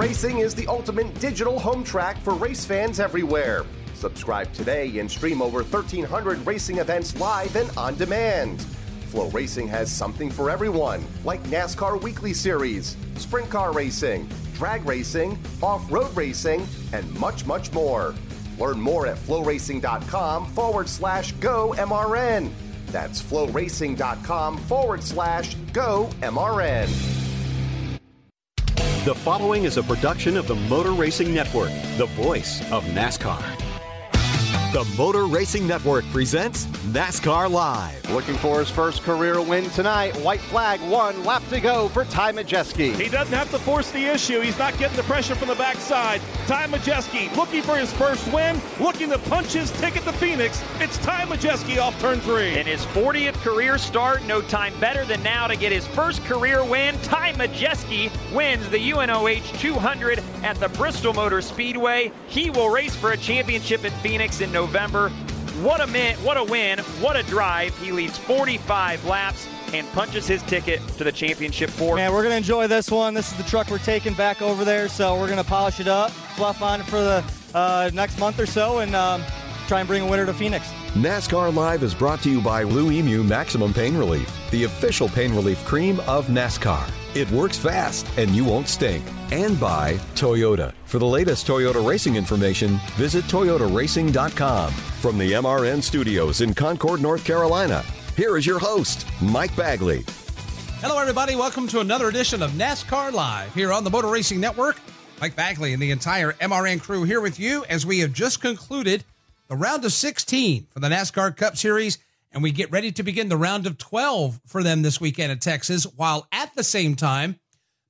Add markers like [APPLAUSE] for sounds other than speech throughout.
Racing is the ultimate digital home track for race fans everywhere. Subscribe today and stream over 1,300 racing events live and on demand. FloRacing has something for everyone, like NASCAR Weekly Series, sprint car racing, drag racing, off road racing, and much, much more. Learn more at floracing.com forward slash go MRN. That's floracing.com forward slash go MRN. The following is a production of the Motor Racing Network, the voice of NASCAR. The Motor Racing Network presents NASCAR Live. Looking for his first career win tonight. White flag, one lap to go for Ty Majeski. He doesn't have to force the issue. He's not getting the pressure from the backside. Ty Majeski looking for his first win, looking to punch his ticket to Phoenix. It's Ty Majeski off turn three. In his 40th career start, no time better than now to get his first career win. Ty Majeski wins the UNOH 200 at the Bristol Motor Speedway. He will race for a championship in Phoenix in November. What a min, what a win, what a drive. He leads 45 laps and punches his ticket to the championship four. Man, we're going to enjoy this one. This is the truck we're taking back over there, so we're going to polish it up, fluff on it for the uh, next month or so, and um, try and bring a winner to Phoenix. NASCAR Live is brought to you by Blue Emu Maximum Pain Relief, the official pain relief cream of NASCAR. It works fast and you won't stink. And by Toyota. For the latest Toyota racing information, visit toyotaracing.com. From the MRN studios in Concord, North Carolina, here is your host, Mike Bagley. Hello, everybody. Welcome to another edition of NASCAR Live here on the Motor Racing Network. Mike Bagley and the entire MRN crew here with you as we have just concluded the round of 16 for the NASCAR Cup Series, and we get ready to begin the round of 12 for them this weekend at Texas, while at the same time,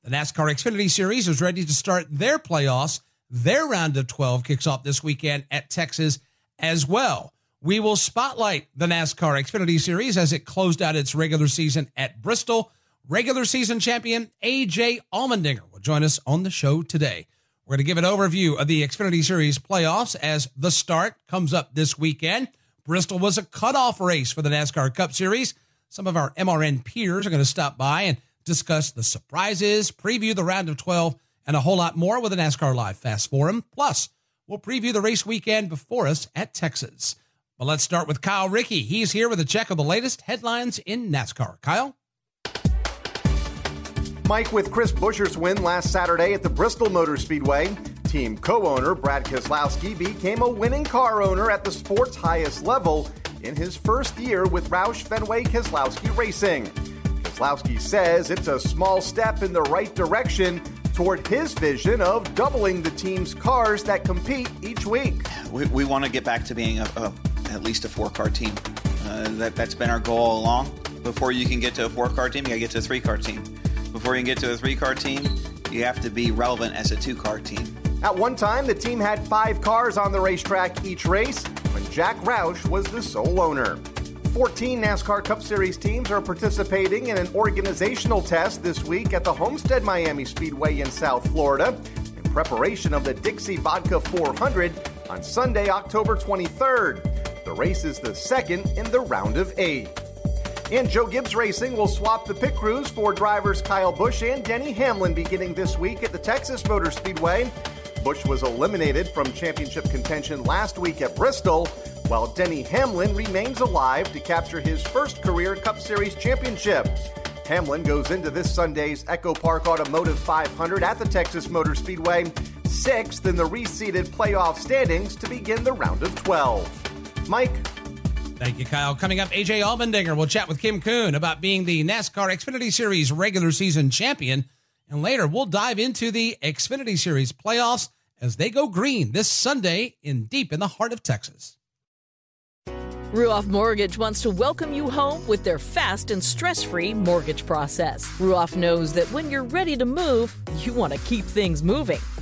the NASCAR Xfinity Series is ready to start their playoffs. Their round of 12 kicks off this weekend at Texas as well. We will spotlight the NASCAR Xfinity Series as it closed out its regular season at Bristol. Regular season champion AJ Allmendinger will join us on the show today. We're going to give an overview of the Xfinity Series playoffs as the start comes up this weekend. Bristol was a cutoff race for the NASCAR Cup Series. Some of our MRN peers are going to stop by and discuss the surprises, preview the round of 12, and a whole lot more with the NASCAR Live Fast Forum. Plus, we'll preview the race weekend before us at Texas. But let's start with Kyle Rickey. He's here with a check of the latest headlines in NASCAR. Kyle? Mike, with Chris Buescher's win last Saturday at the Bristol Motor Speedway, team co owner Brad Keselowski became a winning car owner at the sport's highest level in his first year with Roush Fenway Keselowski Racing. Keselowski says it's a small step in the right direction toward his vision of doubling the team's cars that compete each week. We, we want to get back to being a, a, at least a four car team. Uh, that, that's been our goal all along. Before you can get to a four car team, you got to get to a three car team. Before you can get to a three car team, you have to be relevant as a two car team. At one time, the team had five cars on the racetrack each race when Jack Roush was the sole owner. 14 NASCAR Cup Series teams are participating in an organizational test this week at the Homestead Miami Speedway in South Florida in preparation of the Dixie Vodka 400 on Sunday, October 23rd. The race is the second in the round of eight. And Joe Gibbs Racing will swap the pit crews for drivers Kyle Busch and Denny Hamlin beginning this week at the Texas Motor Speedway. Busch was eliminated from championship contention last week at Bristol, while Denny Hamlin remains alive to capture his first career Cup Series championship. Hamlin goes into this Sunday's Echo Park Automotive 500 at the Texas Motor Speedway, sixth in the reseeded playoff standings to begin the round of 12. Mike? Thank you, Kyle. Coming up, AJ Allmendinger will chat with Kim Coon about being the NASCAR Xfinity Series regular season champion. And later, we'll dive into the Xfinity Series playoffs as they go green this Sunday in deep in the heart of Texas. Ruoff Mortgage wants to welcome you home with their fast and stress free mortgage process. Ruoff knows that when you're ready to move, you want to keep things moving.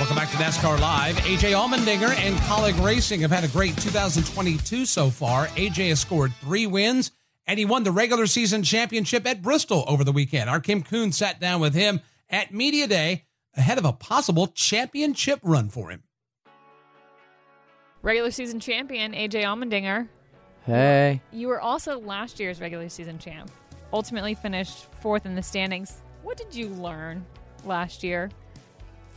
Welcome back to NASCAR Live. AJ Allmendinger and Kaulig Racing have had a great 2022 so far. AJ has scored three wins, and he won the regular season championship at Bristol over the weekend. Our Kim Coon sat down with him at Media Day ahead of a possible championship run for him. Regular season champion AJ Allmendinger. Hey. You were also last year's regular season champ. Ultimately finished fourth in the standings. What did you learn last year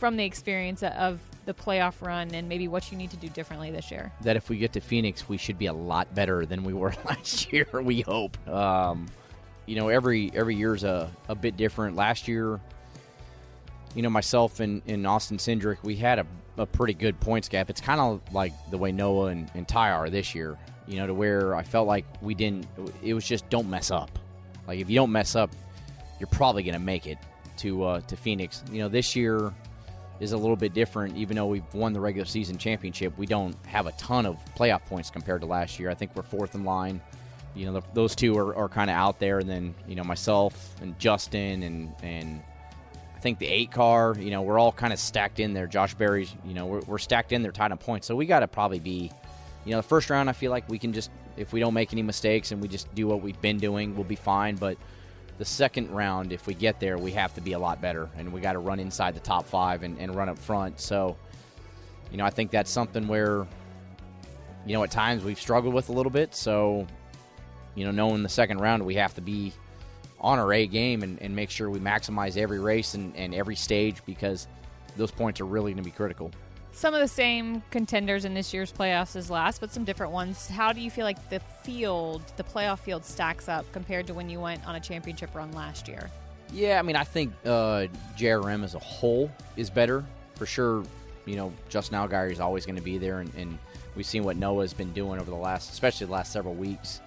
from the experience of the playoff run and maybe what you need to do differently this year? That if we get to Phoenix, we should be a lot better than we were [LAUGHS] last year. We hope. Um, you know, every every year's a, a bit different. Last year, you know, myself and, and Austin Cindric, we had a, a pretty good points gap. It's kind of like the way Noah and, and Ty are this year, you know, to where I felt like we didn't, it was just don't mess up. Like, if you don't mess up, you're probably going to make it to uh, to Phoenix. You know, this year is a little bit different. Even though we've won the regular season championship, we don't have a ton of playoff points compared to last year. I think we're fourth in line. You know, the, those two are, are kind of out there, and then you know myself and Justin and and I think the eight car. You know, we're all kind of stacked in there. Josh Berry's, you know, we're, we're stacked in there, tied on points. So we got to probably be, you know, the first round. I feel like we can just if we don't make any mistakes and we just do what we've been doing, we'll be fine. But the second round, if we get there, we have to be a lot better, and we got to run inside the top five and, and run up front. So, you know, I think that's something where, you know, at times we've struggled with a little bit. So, you know, knowing the second round, we have to be on our A game and, and make sure we maximize every race and, and every stage because those points are really going to be critical. Some of the same contenders in this year's playoffs as last, but some different ones. How do you feel like the field, the playoff field, stacks up compared to when you went on a championship run last year? Yeah, I mean, I think uh, JRM as a whole is better for sure. You know, Justin Allgaier is always going to be there, and, and we've seen what Noah's been doing over the last, especially the last several weeks,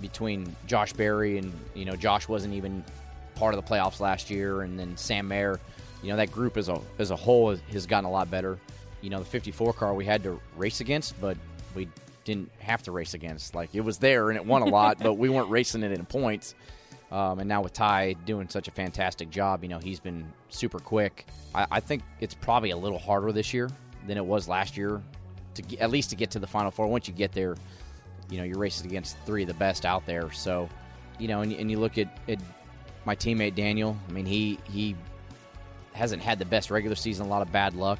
between Josh Berry and you know Josh wasn't even part of the playoffs last year, and then Sam Mayer. You know, that group as a as a whole has gotten a lot better you know, the 54 car we had to race against, but we didn't have to race against. Like it was there and it won a lot, but we weren't racing it in points. Um, and now with Ty doing such a fantastic job, you know, he's been super quick. I, I, think it's probably a little harder this year than it was last year to get, at least to get to the final four. Once you get there, you know, you're racing against three of the best out there. So, you know, and, and you look at, at my teammate Daniel. I mean, he he hasn't had the best regular season, a lot of bad luck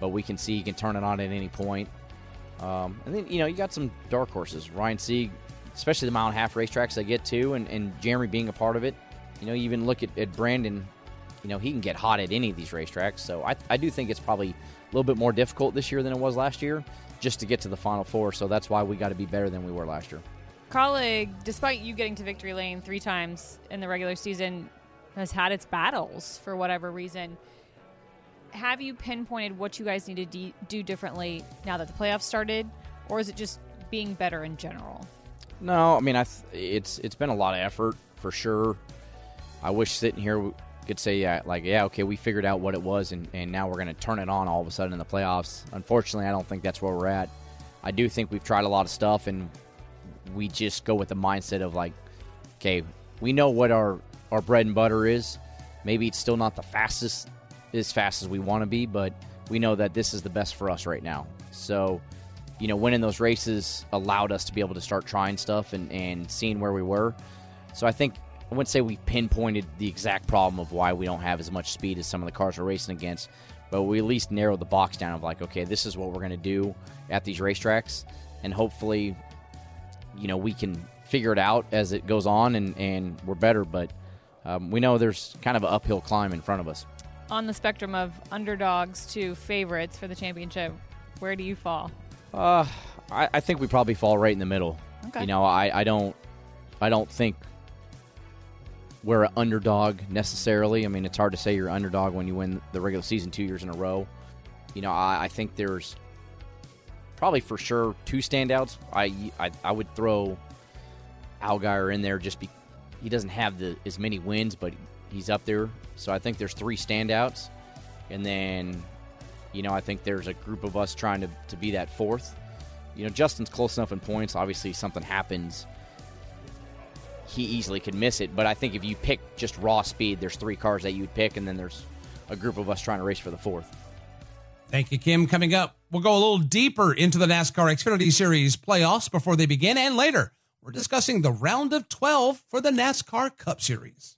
but we can see he can turn it on at any point. Um, and then you know you got some dark horses, Ryan Sieg, especially the mile and a half racetracks they get to, and, and Jeremy being a part of it. You know, you even look at, at Brandon. You know, he can get hot at any of these racetracks. So I, I do think it's probably a little bit more difficult this year than it was last year, just to get to the final four. So that's why we got to be better than we were last year. Kaulig, despite you getting to victory lane three times in the regular season, has had its battles for whatever reason have you pinpointed what you guys need to de- do differently now that the playoffs started, or is it just being better in general? No, I mean, I th- it's it's been a lot of effort for sure. I wish sitting here could say, yeah, like, yeah, okay, we figured out what it was, and, and now we're going to turn it on all of a sudden in the playoffs. Unfortunately, I don't think that's where we're at. I do think we've tried a lot of stuff, and we just go with the mindset of like, okay, we know what our our bread and butter is. Maybe it's still not the fastest as fast as we want to be, but we know that this is the best for us right now. So, you know, winning those races allowed us to be able to start trying stuff and, and seeing where we were. So I think I wouldn't say we pinpointed the exact problem of why we don't have as much speed as some of the cars we're racing against, but we at least narrowed the box down of like, okay, this is what we're going to do at these racetracks, and hopefully, you know, we can figure it out as it goes on, and and we're better. But um, we know there's kind of an uphill climb in front of us. On the spectrum of underdogs to favorites for the championship, where do you fall? Uh, I, I think we probably fall right in the middle. Okay. You know, I, I don't I don't think we're an underdog necessarily. I mean, it's hard to say you're an underdog when you win the regular season two years in a row. You know, I, I think there's probably for sure two standouts. I I, I would throw Allgaier in there just be he doesn't have the as many wins, but he's up there. So I think there's three standouts, and then you know I think there's a group of us trying to to be that fourth. You know, Justin's close enough in points. Obviously, something happens he easily could miss it. But I think if you pick just raw speed, there's three cars that you would pick, and then there's a group of us trying to race for the fourth. Thank you, Kim. Coming up, we'll go a little deeper into the NASCAR Xfinity Series playoffs before they begin, and later, we're discussing the round of 12 for the NASCAR Cup Series.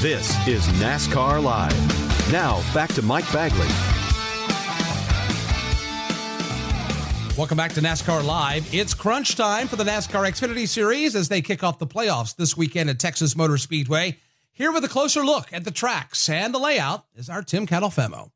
This is NASCAR Live. Now, back to Mike Bagley. Welcome back to NASCAR Live. It's crunch time for the NASCAR Xfinity Series as they kick off the playoffs this weekend at Texas Motor Speedway. Here with a closer look at the tracks and the layout is our Tim Catalfamo.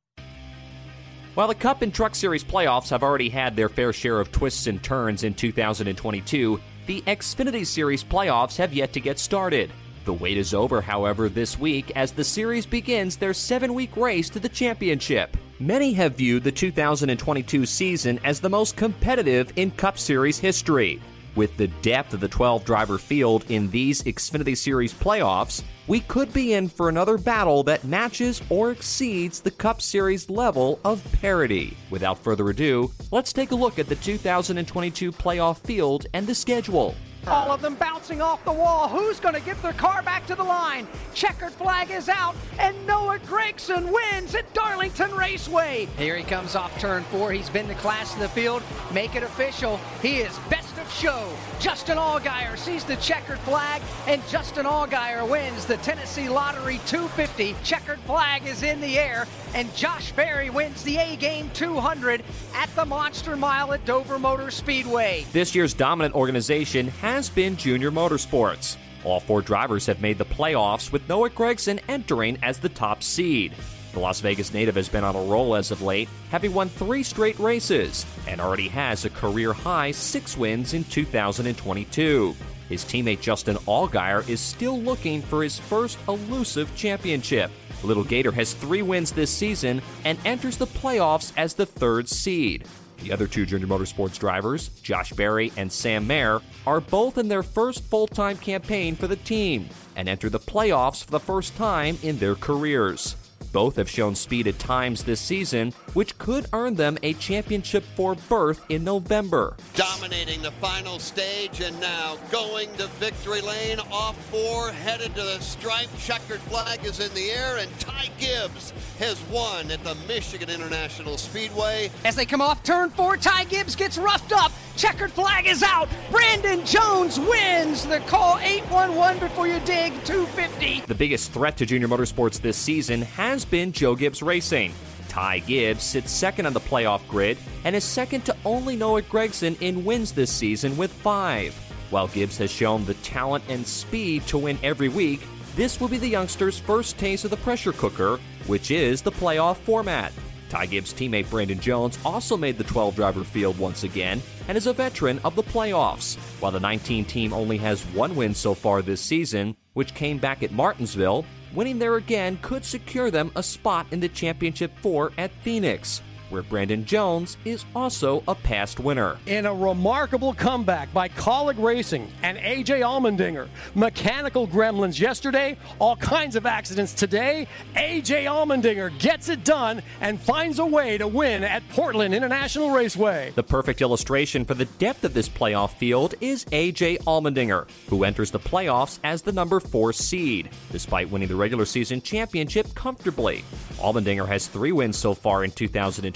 While the Cup and Truck Series playoffs have already had their fair share of twists and turns in 2022, the Xfinity Series playoffs have yet to get started. The wait is over, however, this week as the series begins their seven week race to the championship. Many have viewed the 2022 season as the most competitive in Cup Series history. With the depth of the 12 driver field in these Xfinity Series playoffs, we could be in for another battle that matches or exceeds the Cup Series level of parity. Without further ado, let's take a look at the 2022 playoff field and the schedule. All of them bouncing off the wall. Who's going to get their car back to the line? Checkered flag is out, and Noah Gragson wins at Darlington Raceway. Here he comes off turn four. He's been the class of the field. Make it official. He is best of show. Justin Allgaier sees the checkered flag, and Justin Allgaier wins the Tennessee Lottery 250. Checkered flag is in the air, and Josh Berry wins the A Game 200 at the Monster Mile at Dover Motor Speedway. This year's dominant organization has been JR Motorsports. All four drivers have made the playoffs, with Noah Gragson entering as the top seed. The Las Vegas native has been on a roll as of late, having won three straight races, and already has a career high six wins in 2022. His teammate Justin Allgaier is still looking for his first elusive championship. Little Gator has three wins this season and enters the playoffs as the third seed. The other two JR Motorsports drivers, Josh Berry and Sam Mayer, are both in their first full time campaign for the team and enter the playoffs for the first time in their careers. Both have shown speed at times this season, which could earn them a championship four berth in November. Dominating the final stage and now going to victory lane off four, headed to the stripe. Checkered flag is in the air, and Ty Gibbs has won at the Michigan International Speedway. As they come off turn four, Ty Gibbs gets roughed up. Checkered flag is out. Brandon Jones wins the call 811 before you dig 250. The biggest threat to JR Motorsports this season has been Joe Gibbs Racing. Ty Gibbs sits second on the playoff grid and is second to only Noah Gragson in wins this season with five. While Gibbs has shown the talent and speed to win every week, this will be the youngster's first taste of the pressure cooker, which is the playoff format. Ty Gibbs' teammate Brandon Jones also made the 12 driver field once again and is a veteran of the playoffs. While the 19 team only has one win so far this season, which came back at Martinsville, winning there again could secure them a spot in the championship four at Phoenix. Where Brandon Jones is also a past winner. In a remarkable comeback by Kaulig Racing and AJ Allmendinger, mechanical gremlins yesterday, all kinds of accidents today. AJ Allmendinger gets it done and finds a way to win at Portland International Raceway. The perfect illustration for the depth of this playoff field is AJ Allmendinger, who enters the playoffs as the number four seed, despite winning the regular season championship comfortably. Allmendinger has three wins so far in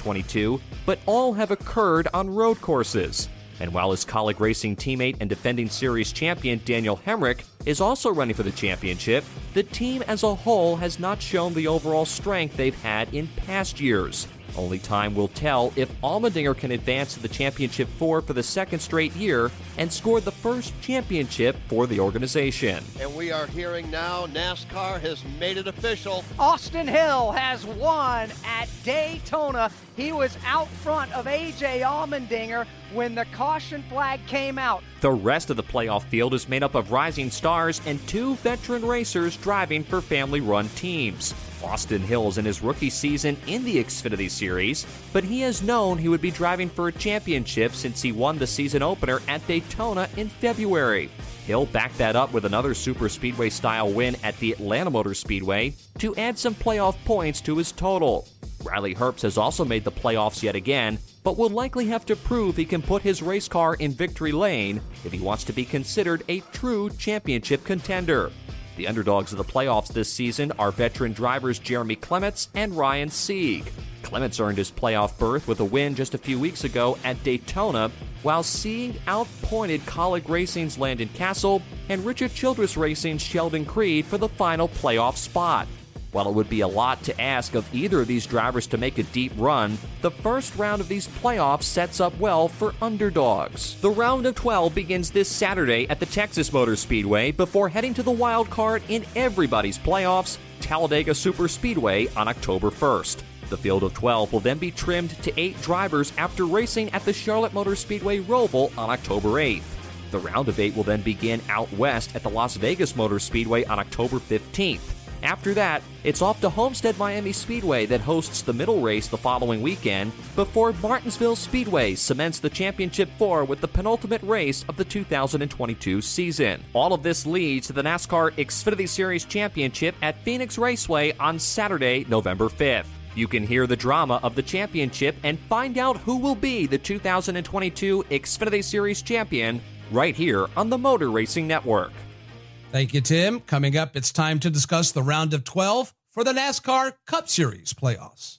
2022, but all have occurred on road courses. And while his Kaulig racing teammate and defending series champion Daniel Hemric is also running for the championship, the team as a whole has not shown the overall strength they've had in past years. Only time will tell if Allmendinger can advance to the championship four for the second straight year and score the first championship for the organization. And we are hearing now NASCAR has made it official. Austin Hill has won at Daytona. He was out front of AJ Allmendinger when the caution flag came out. The rest of the playoff field is made up of rising stars and two veteran racers driving for family run teams. Austin Hills in his rookie season in the Xfinity Series, but he has known he would be driving for a championship since he won the season opener at Daytona in February. Hill backed that up with another super speedway style win at the Atlanta Motor Speedway to add some playoff points to his total. Riley Herbst has also made the playoffs yet again, but will likely have to prove he can put his race car in victory lane if he wants to be considered a true championship contender. The underdogs of the playoffs this season are veteran drivers Jeremy Clements and Ryan Sieg. Clements earned his playoff berth with a win just a few weeks ago at Daytona, while Sieg outpointed Kaulig Racing's Landon Cassill and Richard Childress Racing's Sheldon Creed for the final playoff spot. While it would be a lot to ask of either of these drivers to make a deep run, the first round of these playoffs sets up well for underdogs. The round of 12 begins this Saturday at the Texas Motor Speedway before heading to the wild card in everybody's playoffs, Talladega Super Speedway on October 1st. The field of 12 will then be trimmed to eight drivers after racing at the Charlotte Motor Speedway Roval on October 8th. The round of eight will then begin out west at the Las Vegas Motor Speedway on October 15th. After that, it's off to Homestead Miami Speedway that hosts the middle race the following weekend before Martinsville Speedway cements the championship four with the penultimate race of the 2022 season. All of this leads to the NASCAR Xfinity Series Championship at Phoenix Raceway on Saturday, November 5th. You can hear the drama of the championship and find out who will be the 2022 Xfinity Series champion right here on the Motor Racing Network. Thank you, Tim. Coming up, it's time to discuss the round of 12 for the NASCAR Cup Series playoffs.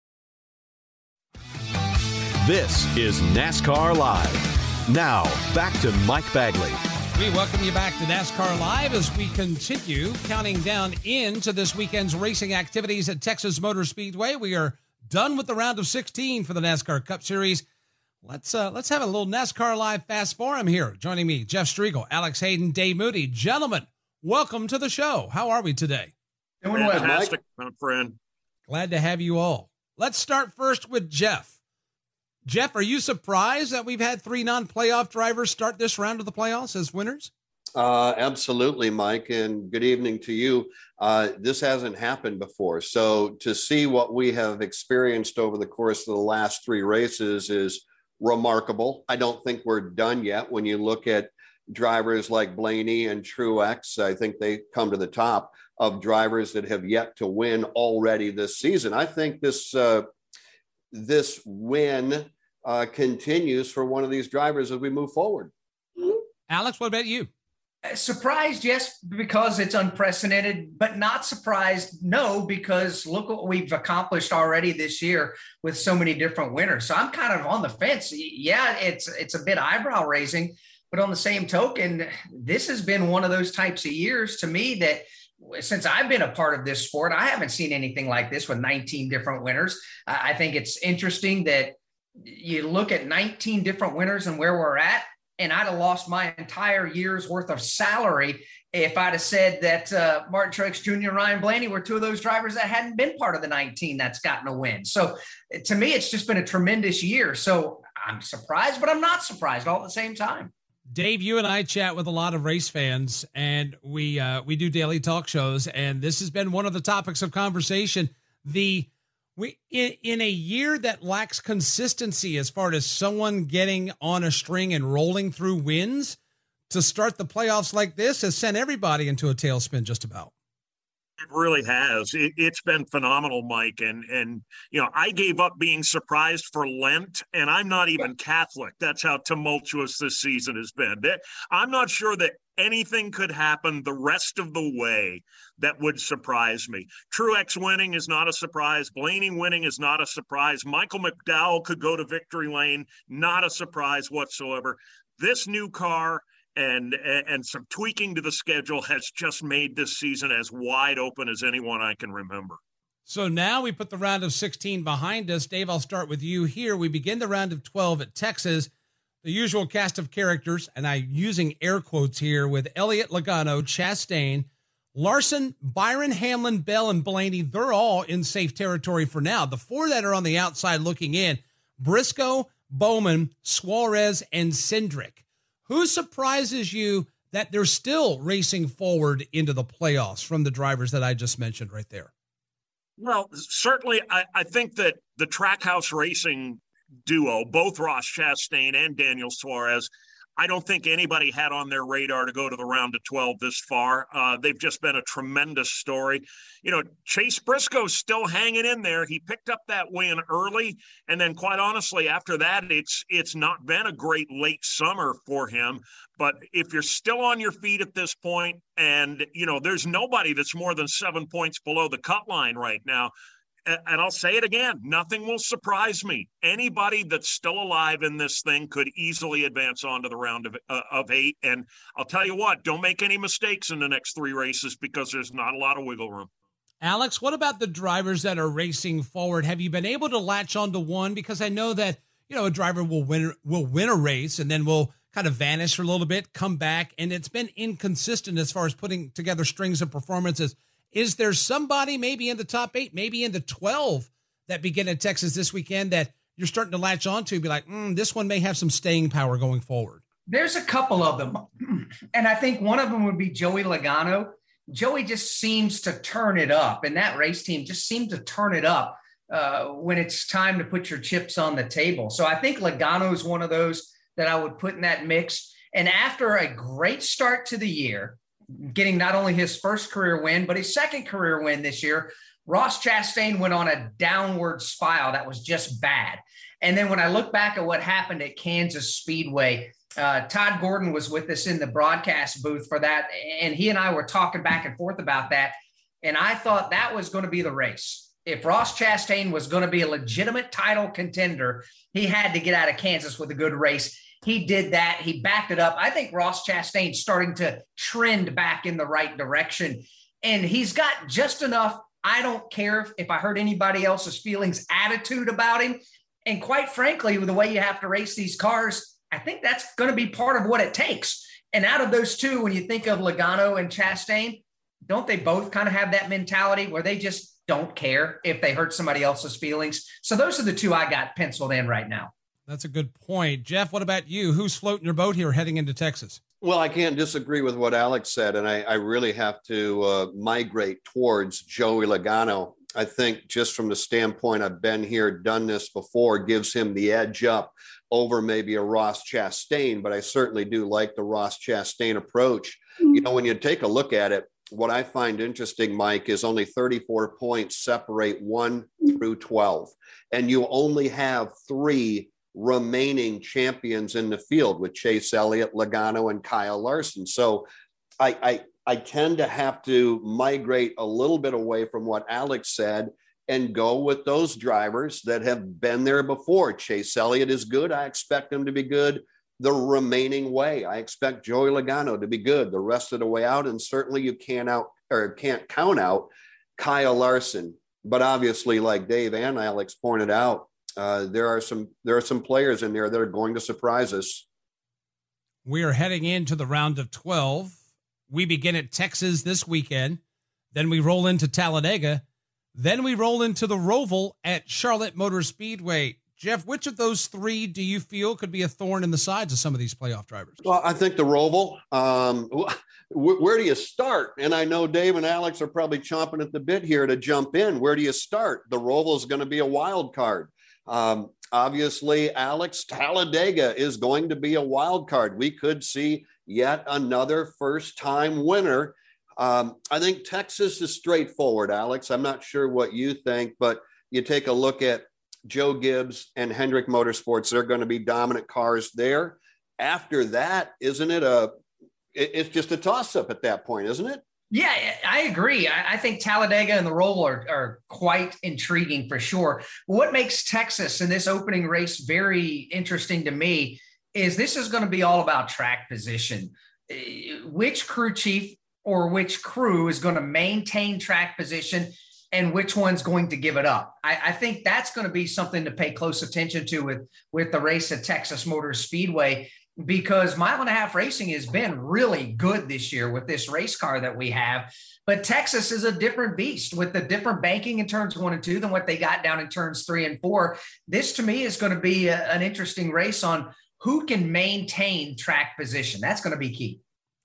This is NASCAR Live. Now, back to Mike Bagley. We welcome you back to NASCAR Live as we continue counting down into this weekend's racing activities at Texas Motor Speedway. We are done with the round of 16 for the NASCAR Cup Series. Let's uh, let's have a little NASCAR Live fast forum here. Joining me, Jeff Striegle, Alex Hayden, Dave Moody. Gentlemen, welcome to the show. How are we today? Doing well, Fantastic, my friend. Glad to have you all. Let's start first with Jeff. Jeff, are you surprised that we've had three non-playoff drivers start this round of the playoffs as winners? Uh, absolutely, Mike, and good evening to you. Uh, this hasn't happened before. So to see what we have experienced over the course of the last three races is remarkable. I don't think we're done yet. When you look at drivers like Blaney and Truex, I think they come to the top of drivers that have yet to win already this season. I think this uh, this win uh, continues for one of these drivers as we move forward. Alex, what about you? Surprised, yes, because it's unprecedented, but not surprised, no, because look what we've accomplished already this year with so many different winners. So I'm kind of on the fence. Yeah, it's it's a bit eyebrow raising, but on the same token, this has been one of those types of years to me that since I've been a part of this sport, I haven't seen anything like this with 19 different winners. I think it's interesting that you look at 19 different winners and where we're at, and I'd have lost my entire year's worth of salary if I'd have said that uh, Martin Truex Jr. and Ryan Blaney were two of those drivers that hadn't been part of the 19 that's gotten a win. So to me, it's just been a tremendous year. So I'm surprised, but I'm not surprised all at the same time. Dave, you and I chat with a lot of race fans, and we uh, we do daily talk shows, and this has been one of the topics of conversation. The we in, in a year that lacks consistency as far as someone getting on a string and rolling through wins to start the playoffs like this has sent everybody into a tailspin just about. It really has. It, has been phenomenal, Mike. And and you know, I gave up being surprised for Lent, and I'm not even Catholic. That's how tumultuous this season has been. I'm not sure that anything could happen the rest of the way that would surprise me. Truex winning is not a surprise. Blaney winning is not a surprise. Michael McDowell could go to victory lane, not a surprise whatsoever. This new car and and some tweaking to the schedule has just made this season as wide open as anyone I can remember. So now we put the round of 16 behind us. Dave, I'll start with you here. We begin the round of 12 at Texas. The usual cast of characters, and I'm using air quotes here with Elliott Logano, Chastain, Larson, Byron, Hamlin, Bell, and Blaney. They're all in safe territory for now. The four that are on the outside looking in Briscoe, Bowman, Suarez, and Cindric. Who surprises you that they're still racing forward into the playoffs from the drivers that I just mentioned right there? Well, certainly, I, I think that the Trackhouse Racing duo, both Ross Chastain and Daniel Suarez, I don't think anybody had on their radar to go to the round of 12 this far. Uh, they've just been a tremendous story. You know, Chase Briscoe's still hanging in there. He picked up that win early, and then quite honestly, after that, it's it's not been a great late summer for him. But if you're still on your feet at this point, and you know, there's nobody that's more than seven points below the cut line right now and I'll say it again, nothing will surprise me. Anybody that's still alive in this thing could easily advance on to the round of, uh, of eight. And I'll tell you what, don't make any mistakes in the next three races because there's not a lot of wiggle room. Alex, what about the drivers that are racing forward? Have you been able to latch onto one? Because I know that you know a driver will win will win a race and then will kind of vanish for a little bit, come back, and it's been inconsistent as far as putting together strings of performances. Is there somebody maybe in the top eight, maybe in the 12 that begin in Texas this weekend that you're starting to latch on to be like, mm, this one may have some staying power going forward? There's a couple of them. [CLEARS THROAT] And I think one of them would be Joey Logano. Joey just seems to turn it up, and that race team just seemed to turn it up uh, when it's time to put your chips on the table. So I think Logano is one of those that I would put in that mix. And after a great start to the year, getting not only his first career win, but his second career win this year. Ross Chastain went on a downward spiral that was just bad. And then when I look back at what happened at Kansas Speedway, uh, Todd Gordon was with us in the broadcast booth for that. And he and I were talking back and forth about that. And I thought that was going to be the race. If Ross Chastain was going to be a legitimate title contender, he had to get out of Kansas with a good race. He did that. He backed it up. I think Ross Chastain's starting to trend back in the right direction. And he's got just enough. I don't care if, if I hurt anybody else's feelings, attitude about him. And quite frankly, with the way you have to race these cars, I think that's going to be part of what it takes. And out of those two, when you think of Logano and Chastain, don't they both kind of have that mentality where they just don't care if they hurt somebody else's feelings? So those are the two I got penciled in right now. That's a good point. Jeff, what about you? Who's floating your boat here heading into Texas? Well, I can't disagree with what Alex said, and I, I really have to uh, migrate towards Joey Logano. I think just from the standpoint I've been here, done this before, gives him the edge up over maybe a Ross Chastain, but I certainly do like the Ross Chastain approach. Mm-hmm. You know, when you take a look at it, what I find interesting, Mike, is only 34 points separate one through 12, and you only have three remaining champions in the field with Chase Elliott, Logano, and Kyle Larson. So I, I, I tend to have to migrate a little bit away from what Alex said and go with those drivers that have been there before. Chase Elliott is good. I expect him to be good the remaining way. I expect Joey Logano to be good the rest of the way out. And certainly you can't out or can't count out Kyle Larson. But obviously, like Dave and Alex pointed out, uh, there are some there are some players in there that are going to surprise us. We are heading into the round of 12. We begin at Texas this weekend. Then we roll into Talladega. Then we roll into the Roval at Charlotte Motor Speedway. Jeff, which of those three do you feel could be a thorn in the sides of some of these playoff drivers? Well, I think the Roval. Um, where do you start? And I know Dave and Alex are probably chomping at the bit here to jump in. Where do you start? The Roval is going to be a wild card. Um, obviously, Alex Talladega is going to be a wild card. We could see yet another first time winner. Um, I think Texas is straightforward, Alex. I'm not sure what you think, but you take a look at Joe Gibbs and Hendrick Motorsports. They're going to be dominant cars there. After that, isn't it a? It's just a toss up at that point, isn't it? Yeah, I agree. I, think Talladega and the Roval are, are quite intriguing for sure. What makes Texas in this opening race very interesting to me is this is going to be all about track position. Eh, which crew chief or which crew is going to maintain track position and which one's going to give it up. I, I, think that's going to be something to pay close attention to with with the race at Texas Motor Speedway because mile and a half racing has been really good this year with this race car that we have. But Texas is a different beast with the different banking in turns one and two than what they got down in turns three and four. This to me is going to be a, an interesting race on who can maintain track position. That's going to be key.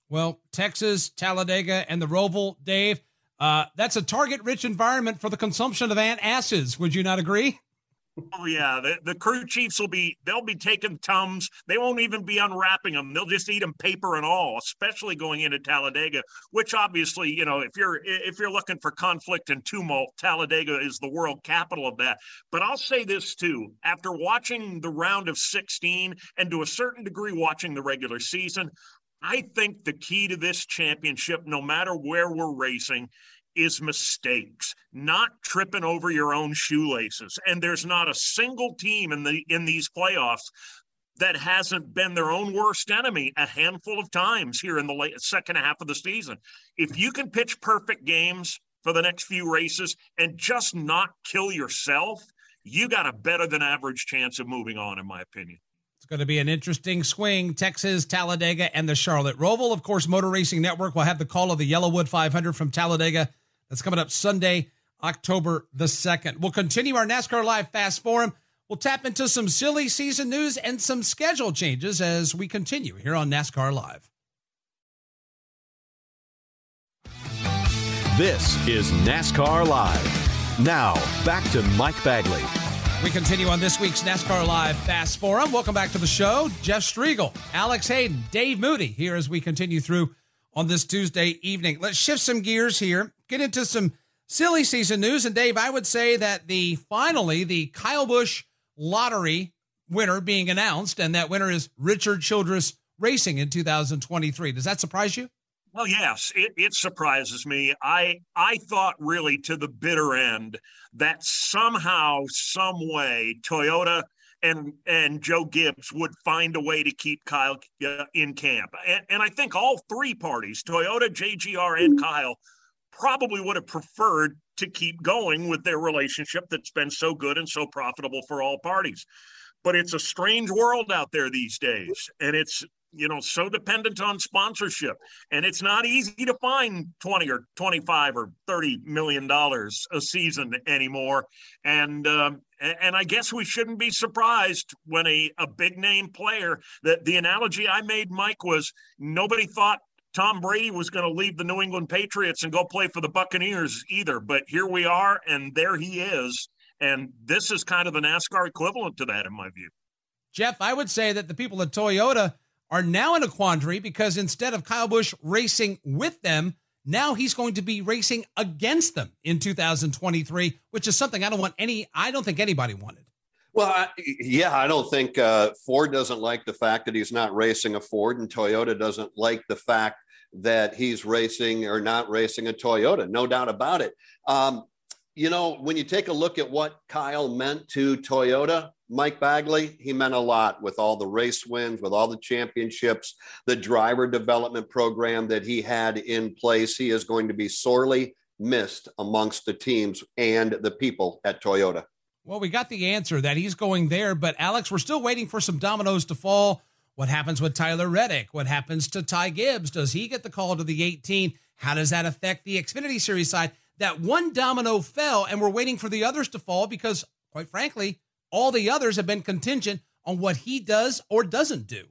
Well, Texas, Talladega, and the Roval, Dave, uh, that's a target rich environment for the consumption of ant antacids. Would you not agree? Oh yeah, the, the crew chiefs will be they'll be taking tums. They won't even be unwrapping them. They'll just eat them paper and all, especially going into Talladega, which obviously, you know, if you're if you're looking for conflict and tumult, Talladega is the world capital of that. But I'll say this too, after watching the round of 16 and to a certain degree watching the regular season, I think the key to this championship, no matter where we're racing, is mistakes, not tripping over your own shoelaces. And there's not a single team in the in these playoffs that hasn't been their own worst enemy a handful of times here in the late second half of the season. If you can pitch perfect games for the next few races and just not kill yourself, you got a better than average chance of moving on, in my opinion. It's going to be an interesting swing. Texas, Talladega, and the Charlotte Roval. Of course, Motor Racing Network will have the call of the YellaWood 500 from Talladega that's coming up Sunday, October the 2nd. We'll continue our NASCAR Live Fast Forum. We'll tap into some silly season news and some schedule changes as we continue here on NASCAR Live. This is NASCAR Live. Now, back to Mike Bagley. We continue on this week's NASCAR Live Fast Forum. Welcome back to the show. Jeff Striegle, Alex Hayden, Dave Moody here as we continue through on this Tuesday evening. Let's shift some gears here get into some silly season news. And Dave, I would say that the finally the Kyle Busch lottery winner being announced, and that winner is Richard Childress Racing in 2023. Does that surprise you? Well, yes, it, it surprises me. I I thought really to the bitter end that somehow, some way, Toyota and and Joe Gibbs would find a way to keep Kyle uh, in camp. And, and I think all three parties, Toyota, JGR, and Kyle, probably would have preferred to keep going with their relationship that's been so good and so profitable for all parties. But it's a strange world out there these days. And it's, you know, so dependent on sponsorship. And it's not easy to find 20 or 25 or 30 million dollars a season anymore. And, um, and I guess we shouldn't be surprised when a, a big name player that the analogy I made, Mike, was nobody thought Tom Brady was going to leave the New England Patriots and go play for the Buccaneers either. But here we are, and there he is. And this is kind of the NASCAR equivalent to that, in my view. Jeff, I would say that the people at Toyota are now in a quandary because instead of Kyle Busch racing with them, now he's going to be racing against them in 2023, which is something I don't want any, I don't think anybody wanted. Well, I, yeah, I don't think uh, Ford doesn't like the fact that he's not racing a Ford, and Toyota doesn't like the fact that he's racing or not racing a Toyota, no doubt about it. Um, you know, when you take a look at what Kyle meant to Toyota, Mike Bagley, he meant a lot with all the race wins, with all the championships, the driver development program that he had in place. He is going to be sorely missed amongst the teams and the people at Toyota. Well, we got the answer that he's going there, but Alex, we're still waiting for some dominoes to fall. What happens with Tyler Reddick? What happens to Ty Gibbs? Does he get the call to the 18? How does that affect the Xfinity Series side? That one domino fell, and we're waiting for the others to fall because, quite frankly, all the others have been contingent on what he does or doesn't do.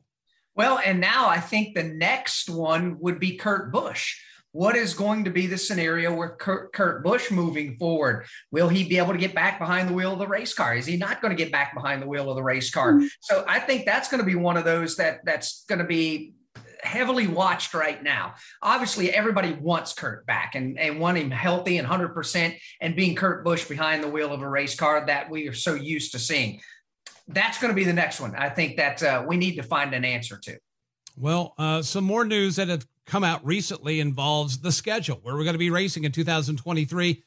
Well, and now I think the next one would be Kurt Busch. What is going to be the scenario where Kurt, Kurt, Busch moving forward? Will he be able to get back behind the wheel of the race car? Is he not going to get back behind the wheel of the race car? Mm-hmm. So I think that's going to be one of those that that's going to be heavily watched right now. Obviously, everybody wants Kurt back and, and want him healthy and 100% and being Kurt Busch behind the wheel of a race car that we are so used to seeing. That's going to be the next one. I think that uh, we need to find an answer to. Well, uh, some more news that have come out recently involves the schedule where we're going to be racing in 2023.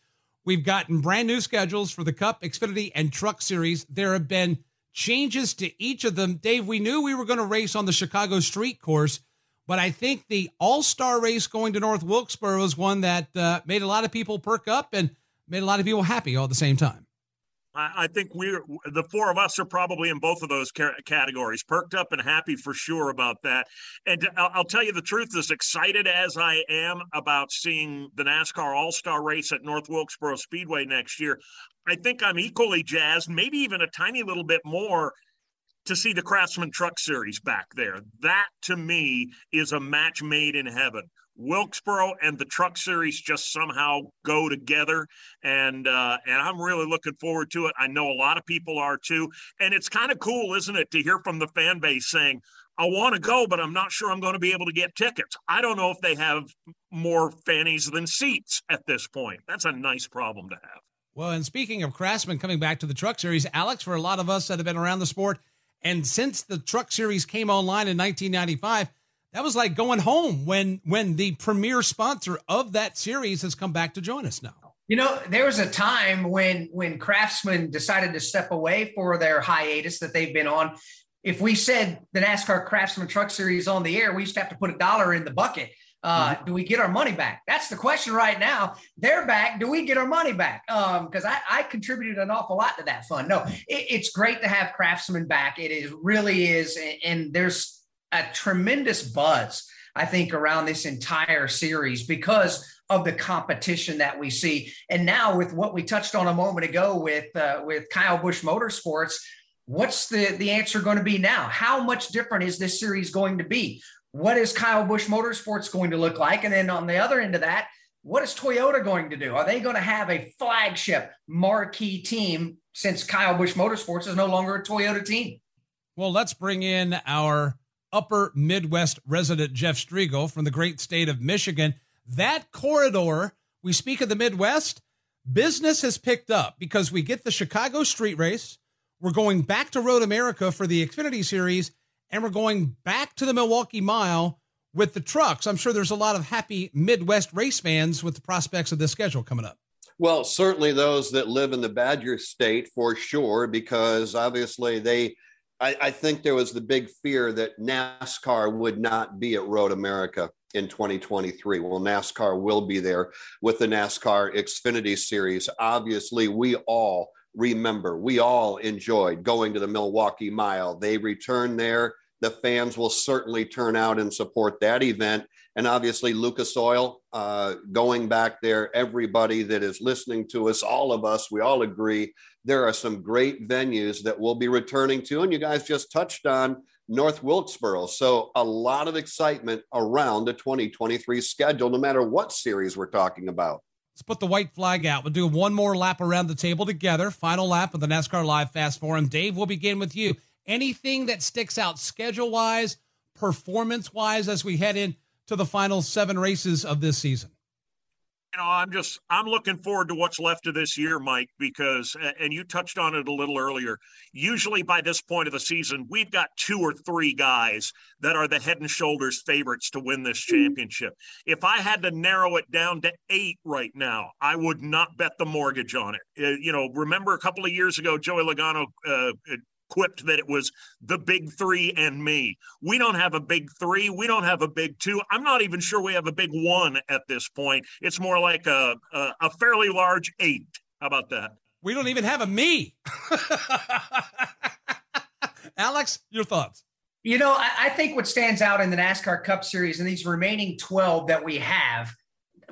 We've gotten brand new schedules for the Cup, Xfinity, and Truck Series. There have been changes to each of them. Dave, we knew we were going to race on the Chicago Street Course, but I think the All Star race going to North Wilkesboro is one that uh, made a lot of people perk up and made a lot of people happy all at the same time. I, think we're the four of us are probably in both of those categories, perked up and happy for sure about that. And I'll, I'll tell you the truth: as excited as I am about seeing the NASCAR All Star Race at North Wilkesboro Speedway next year, I think I'm equally jazzed, maybe even a tiny little bit more to see the Craftsman Truck Series back there. That to me is a match made in heaven. Wilkesboro and the Truck Series just somehow go together, and uh, and I'm really looking forward to it. I know a lot of people are too, and it's kind of cool, isn't it, to hear from the fan base saying, "I want to go, but I'm not sure I'm going to be able to get tickets." I don't know if they have more fannies than seats at this point. That's a nice problem to have. Well, and speaking of Craftsman coming back to the Truck Series, Alex, for a lot of us that have been around the sport, and since the Truck Series came online in 1995 that was like going home when when the premier sponsor of that series has come back to join us now. You know, there was a time when when Craftsman decided to step away for their hiatus that they've been on. If we said the NASCAR Craftsman Truck Series on the air, we used to have to put a dollar in the bucket. Uh, mm-hmm. Do we get our money back? That's the question right now. They're back. Do we get our money back? Because um, I, I, contributed an awful lot to that fund. No, it, it's great to have Craftsman back. It is really is, and, and there's a tremendous buzz, I think, around this entire series because of the competition that we see. And now with what we touched on a moment ago with uh, with Kyle Busch Motorsports, what's the the answer going to be now? How much different is this series going to be? What is Kyle Busch Motorsports going to look like? And then on the other end of that, what is Toyota going to do? Are they going to have a flagship marquee team since Kyle Busch Motorsports is no longer a Toyota team? Well, let's bring in our upper Midwest resident Jeff Striegle from the great state of Michigan. That corridor, we speak of the Midwest, business has picked up because we get the Chicago street race. We're going back to Road America for the Xfinity Series, and we're going back to the Milwaukee Mile with the trucks. I'm sure there's a lot of happy Midwest race fans with the prospects of this schedule coming up. Well, certainly those that live in the Badger state for sure, because obviously they I, I, think there was the big fear that NASCAR would not be at Road America in 2023. Well, NASCAR will be there with the NASCAR Xfinity Series. Obviously, we all remember, we all enjoyed going to the Milwaukee Mile. They return there. The fans will certainly turn out and support that event. And obviously, Lucas Oil uh, going back there, everybody that is listening to us, all of us, we all agree there are some great venues that we'll be returning to. And you guys just touched on North Wilkesboro. So a lot of excitement around the 2023 schedule, no matter what series we're talking about. Let's put the white flag out. We'll do one more lap around the table together. Final lap of the NASCAR Live Fast Forum. Dave, we'll begin with you. Anything that sticks out schedule wise, performance wise, as we head into the final seven races of this season? you know, I'm just I'm looking forward to what's left of this year, Mike, because and you touched on it a little earlier. Usually by this point of the season, we've got two or three guys that are the head and shoulders favorites to win this mm-hmm. championship. If I had to narrow it down to 8 right now, I would not bet the mortgage on it. Uh, you know, remember a couple of years ago Joey Logano uh, quipped that it was the big three and me. We don't have a big three. We don't have a big two. I'm not even sure we have a big one at this point. It's more like a, a, a fairly large eight. How about that? We don't even have a me. [LAUGHS] Alex, your thoughts? You know, I, I, think what stands out in the NASCAR Cup Series and these remaining 12 that we have,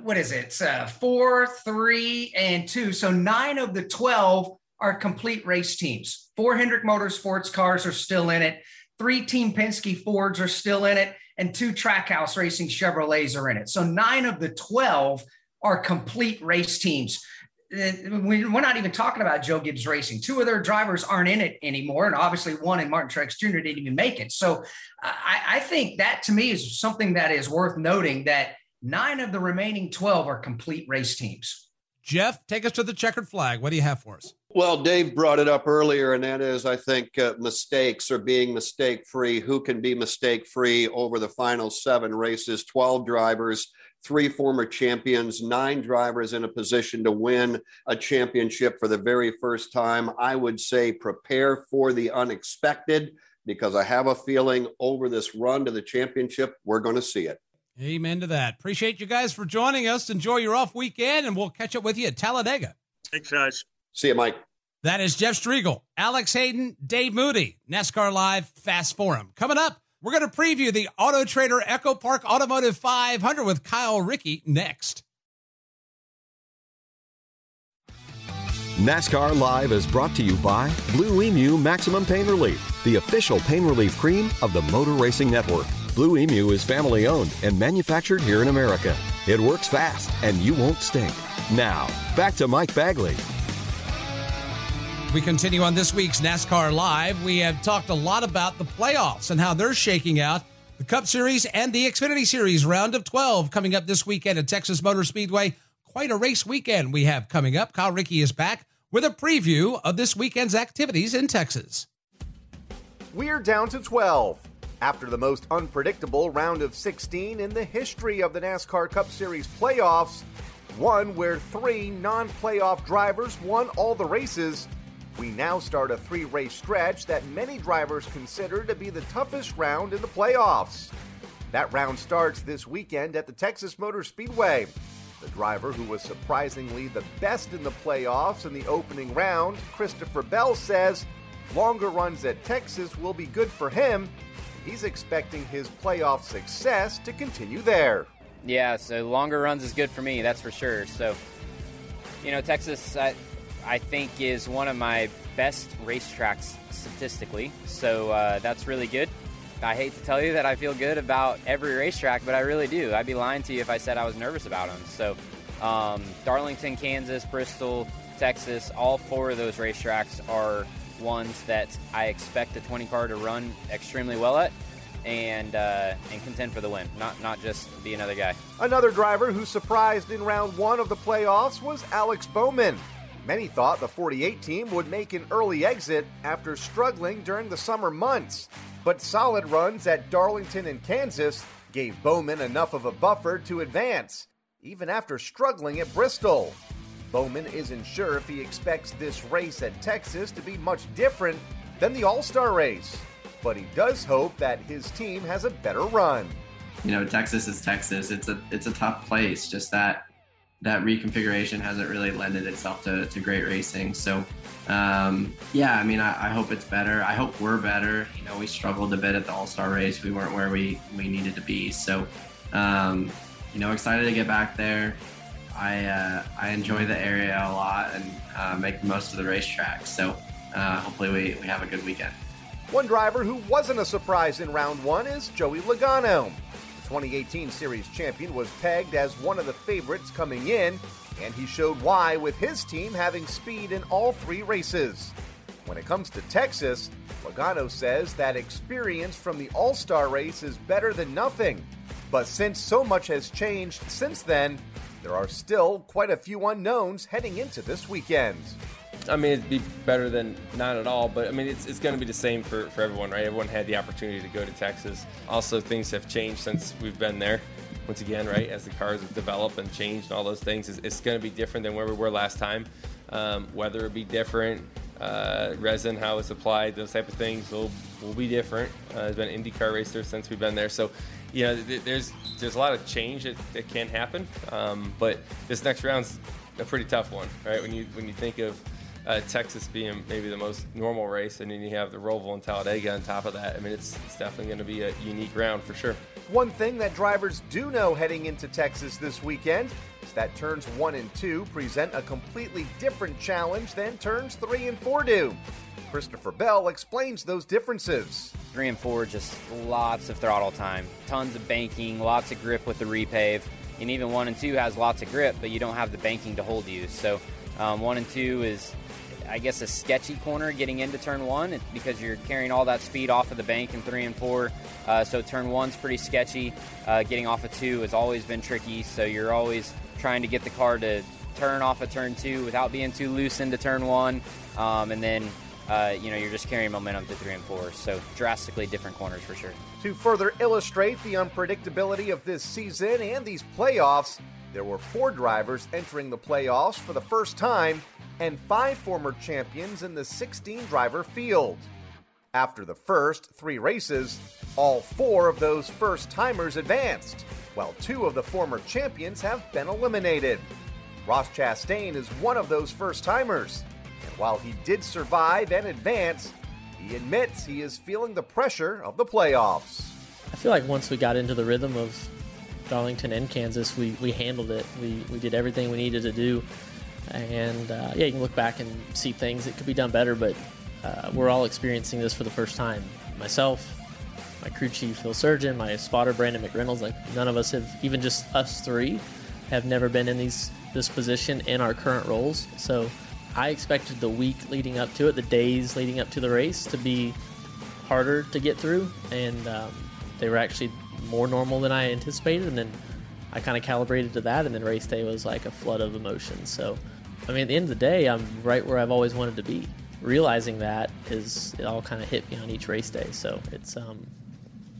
what is it? Uh, four, three, and two. So nine of the 12 are complete race teams. Four Hendrick Motorsports cars are still in it. Three Team Penske Fords are still in it. And two Trackhouse Racing Chevrolets are in it. So nine of the 12 are complete race teams. Uh, we're not even talking about Joe Gibbs Racing. Two of their drivers aren't in it anymore, and obviously one and Martin Truex Jr. didn't even make it. So I, I, think that to me is something that is worth noting that nine of the remaining twelve are complete race teams. Jeff, take us to the checkered flag. What do you have for us? Well, Dave brought it up earlier, and that is, I think, uh, mistakes or being mistake free. Who can be mistake free over the final seven races? 12 drivers three former champions, nine drivers in a position to win a championship for the very first time. I would say prepare for the unexpected because I have a feeling over this run to the championship, we're going to see it. Amen to that. Appreciate you guys for joining us. Enjoy your off weekend, and we'll catch up with you at Talladega. Thanks, guys. See you, Mike. That is Jeff Striegle, Alex Hayden, Dave Moody, NASCAR Live Fast Forum. Coming up, we're going to preview the Auto Trader Echo Park Automotive 500 with Kyle Rickey next. NASCAR Live is brought to you by Blue Emu Maximum Pain Relief, the official pain relief cream of the Motor Racing Network. Blue Emu is family owned and manufactured here in America. It works fast and you won't stink. Now, back to Mike Bagley. We continue on this week's NASCAR Live. We have talked a lot about the playoffs and how they're shaking out. The Cup Series and the Xfinity Series round of 12 coming up this weekend at Texas Motor Speedway. Quite a race weekend we have coming up. Kyle Rickey is back with a preview of this weekend's activities in Texas. We're down to 12. After the most unpredictable round of 16 in the history of the NASCAR Cup Series playoffs, one where three non playoff drivers won all the races we now start a three race stretch that many drivers consider to be the toughest round in the playoffs. That round starts this weekend at the Texas Motor Speedway. The driver who was surprisingly the best in the playoffs in the opening round, Christopher Bell, says longer runs at Texas will be good for him. He's expecting his playoff success to continue there. Yeah, so longer runs is good for me, that's for sure. So, you know, Texas, I, I think is one of my best racetracks statistically. So uh, that's really good. I hate to tell you that I feel good about every racetrack, but I really do. I'd be lying to you if I said I was nervous about them. So, um, Darlington, Kansas, Bristol, Texas, all four of those racetracks are ones that I expect the 20 car to run extremely well at and uh, and contend for the win, not not just be another guy. Another driver who surprised in round one of the playoffs was Alex Bowman. Many thought the 48 team would make an early exit after struggling during the summer months, but solid runs at Darlington and Kansas gave Bowman enough of a buffer to advance, even after struggling at Bristol. Bowman isn't sure if he expects this race at Texas to be much different than the All Star race, but he does hope that his team has a better run. You know, Texas is Texas. It's a it's a tough place. Just that that reconfiguration hasn't really lended itself to, to great racing. So, um, yeah, I mean, I, I, hope it's better. I hope we're better. You know, we struggled a bit at the All Star race. We weren't where we, we needed to be. So, um, you know, excited to get back there. I, uh, I enjoy the area a lot and uh, make the most of the racetrack. So, uh, hopefully, we, we have a good weekend. One driver who wasn't a surprise in round one is Joey Logano. 2018 Series champion was pegged as one of the favorites coming in, and he showed why with his team having speed in all three races. When it comes to Texas, Logano says that experience from the All Star race is better than nothing. But since so much has changed since then, there are still quite a few unknowns heading into this weekend. I mean, it'd be better than not at all, but I mean, it's, it's going to be the same for, for everyone, right? Everyone had the opportunity to go to Texas. Also, things have changed since we've been there. Once again, right, as the cars have developed and changed and all those things, it's, it's going to be different than where we were last time. Um, weather will be different. Uh, resin, how it's applied, those type of things will will be different. Uh, I've been IndyCar racer since we've been there, so you know th- there's there's a lot of change that, that can happen. Um, but this next round's a pretty tough one, right? When you when you think of uh, Texas being maybe the most normal race, and then you have the Roval and Talladega on top of that. I mean, it's, it's definitely going to be a unique round for sure. One thing that drivers do know heading into Texas this weekend is that turns one and two present a completely different challenge than turns three and four do. Christopher Bell explains those differences. Three and four, just lots of throttle time, tons of banking, lots of grip with the repave. And even one and two has lots of grip, but you don't have the banking to hold you. So um, one and two is I guess, a sketchy corner getting into turn one because you're carrying all that speed off of the bank in three and four. Uh, so turn one's pretty sketchy. Uh, getting off of two has always been tricky. So you're always trying to get the car to turn off of turn two without being too loose into turn one. Um, and then, uh, you know, you're just carrying momentum to three and four. So drastically different corners for sure. To further illustrate the unpredictability of this season and these playoffs, there were four drivers entering the playoffs for the first time and five former champions in the 16 driver field. After the first three races, all four of those first timers advanced, while two of the former champions have been eliminated. Ross Chastain is one of those first timers, and while he did survive and advance, he admits he is feeling the pressure of the playoffs. I feel like once we got into the rhythm of Darlington and Kansas, we, we handled it. We, we did everything we needed to do and uh, yeah, you can look back and see things that could be done better, but uh, we're all experiencing this for the first time. Myself, my crew chief Phil Surgen, my spotter Brandon McReynolds, like none of us have, even just us three, have never been in these this position in our current roles. So I expected the week leading up to it, the days leading up to the race, to be harder to get through, and um, they were actually more normal than I anticipated. And then I kind of calibrated to that, and then race day was like a flood of emotions. So I mean, at the end of the day, I'm right where I've always wanted to be. Realizing that is it all kind of hit me on each race day, so it's um,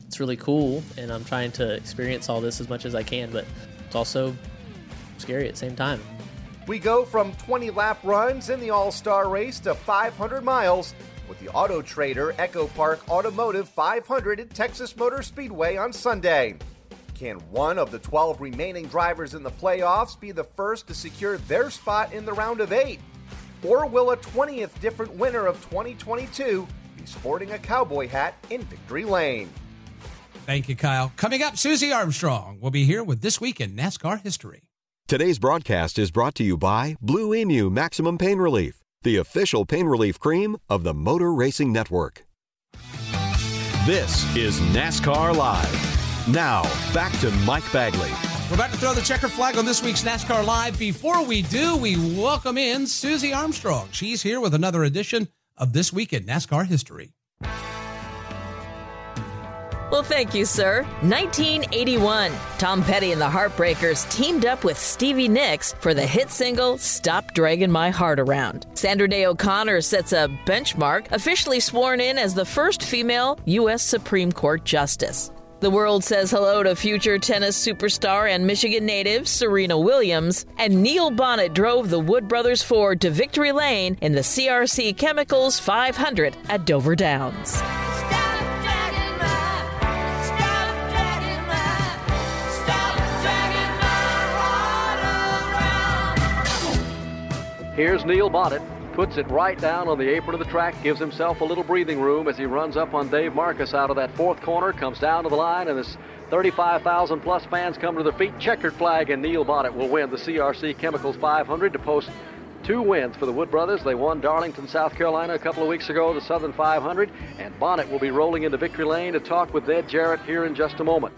it's really cool, and I'm trying to experience all this as much as I can, but it's also scary at the same time. We go from 20 lap runs in the All Star race to 500 miles with the Auto Trader Echo Park Automotive 500 at Texas Motor Speedway on Sunday. Can one of the 12 remaining drivers in the playoffs be the first to secure their spot in the round of eight? Or will a 20th different winner of 2022 be sporting a cowboy hat in victory lane? Thank you, Kyle. Coming up, Susie Armstrong will be here with This Week in NASCAR History. Today's broadcast is brought to you by Blue Emu Maximum Pain Relief, the official pain relief cream of the Motor Racing Network. This is NASCAR Live. Now, back to Mike Bagley. We're about to throw the checker flag on this week's NASCAR Live. Before we do, we welcome in Susie Armstrong. She's here with another edition of This Week in NASCAR History. Well, thank you, sir. 1981, Tom Petty and the Heartbreakers teamed up with Stevie Nicks for the hit single Stop Dragging My Heart Around. Sandra Day O'Connor sets a benchmark, officially sworn in as the first female U.S. Supreme Court Justice. The world says hello to future tennis superstar and Michigan native Serena Williams, and Neil Bonnett drove the Wood Brothers Ford to victory lane in the CRC Chemicals 500 at Dover Downs. Here's Neil Bonnett puts it right down on the apron of the track, gives himself a little breathing room as he runs up on Dave Marcis out of that fourth corner, comes down to the line, and this 35,000 plus fans come to their feet. Checkered flag, and Neil Bonnett will win the CRC Chemicals 500 to post two wins for the Wood Brothers. They won Darlington, South Carolina a couple of weeks ago, the Southern 500, and Bonnett will be rolling into victory lane to talk with Ned Jarrett here in just a moment.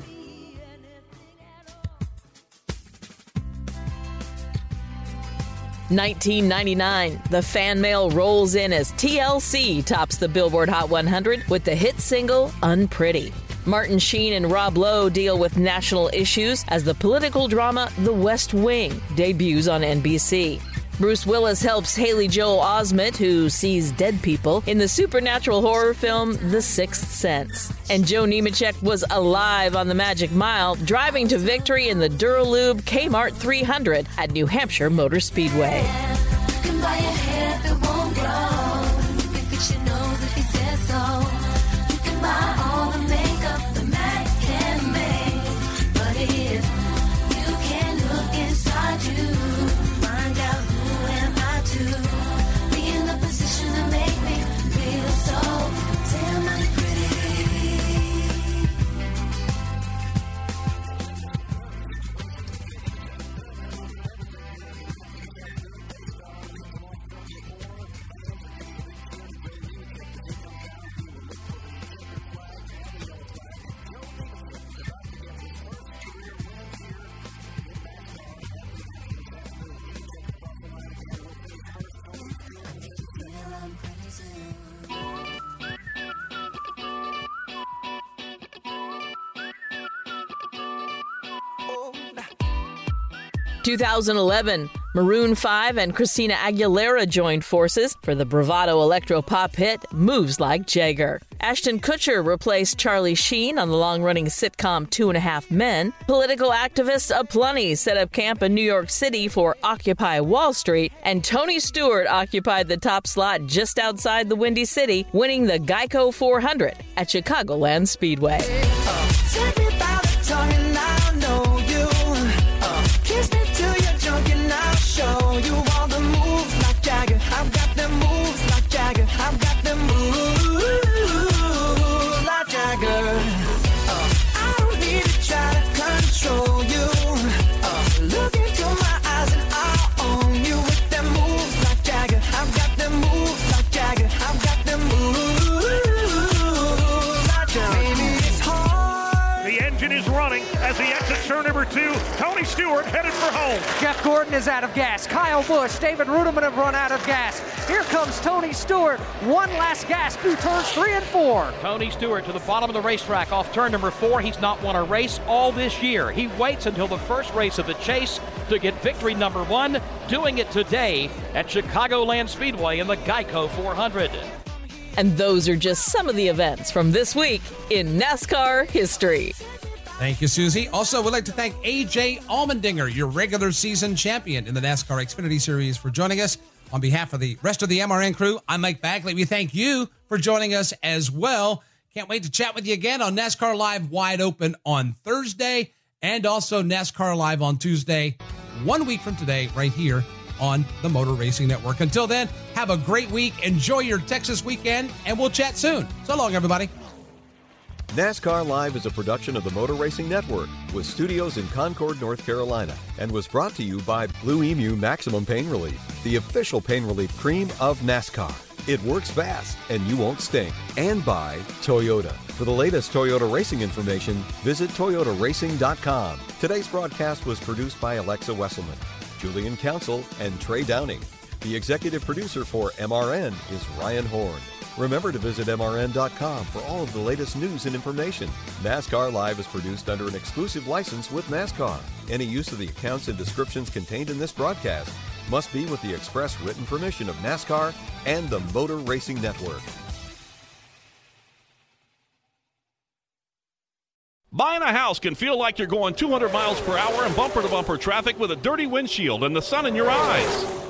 1999, the fan mail rolls in as TLC tops the Billboard Hot 100 with the hit single Unpretty. Martin Sheen and Rob Lowe deal with national issues as the political drama The West Wing debuts on NBC. Bruce Willis helps Haley Joel Osment, who sees dead people, in the supernatural horror film The Sixth Sense. And Joe Nemechek was alive on the Magic Mile, driving to victory in the Duralube Kmart 300 at New Hampshire Motor Speedway. 2011, Maroon 5 and Christina Aguilera joined forces for the bravado electro pop hit Moves Like Jagger. Ashton Kutcher replaced Charlie Sheen on the long running sitcom Two and a Half Men. Political activists aplenty set up camp in New York City for Occupy Wall Street. And Tony Stewart occupied the top slot just outside the Windy City, winning the Geico 400 at Chicagoland Speedway. Stewart headed for home. Jeff Gordon is out of gas. Kyle Busch, David Reutimann have run out of gas. Here comes Tony Stewart. One last gas through turns three and four. Tony Stewart to the bottom of the racetrack off turn number four. He's not won a race all this year. He waits until the first race of the chase to get victory number one, doing it today at Chicagoland Speedway in the Geico 400. And those are just some of the events from this week in NASCAR history. Thank you, Susie. Also, we'd like to thank AJ Allmendinger, your regular season champion in the NASCAR Xfinity Series, for joining us. On behalf of the rest of the MRN crew, I'm Mike Bagley. We thank you for joining us as well. Can't wait to chat with you again on NASCAR Live Wide Open on Thursday and also NASCAR Live on Tuesday, one week from today, right here on the Motor Racing Network. Until then, have a great week. Enjoy your Texas weekend, and we'll chat soon. So long, everybody. NASCAR Live is a production of the Motor Racing Network with studios in Concord, North Carolina, and was brought to you by Blue Emu Maximum Pain Relief, the official pain relief cream of NASCAR. It works fast and you won't stink. And by Toyota. For the latest Toyota racing information, visit toyotaracing.com. Today's broadcast was produced by Alexa Wesselman, Julian Council, and Trey Downing. The executive producer for MRN is Ryan Horn. Remember to visit MRN.com for all of the latest news and information. NASCAR Live is produced under an exclusive license with NASCAR. Any use of the accounts and descriptions contained in this broadcast must be with the express written permission of NASCAR and the Motor Racing Network. Buying a house can feel like you're going 200 miles per hour in bumper to bumper traffic with a dirty windshield and the sun in your eyes.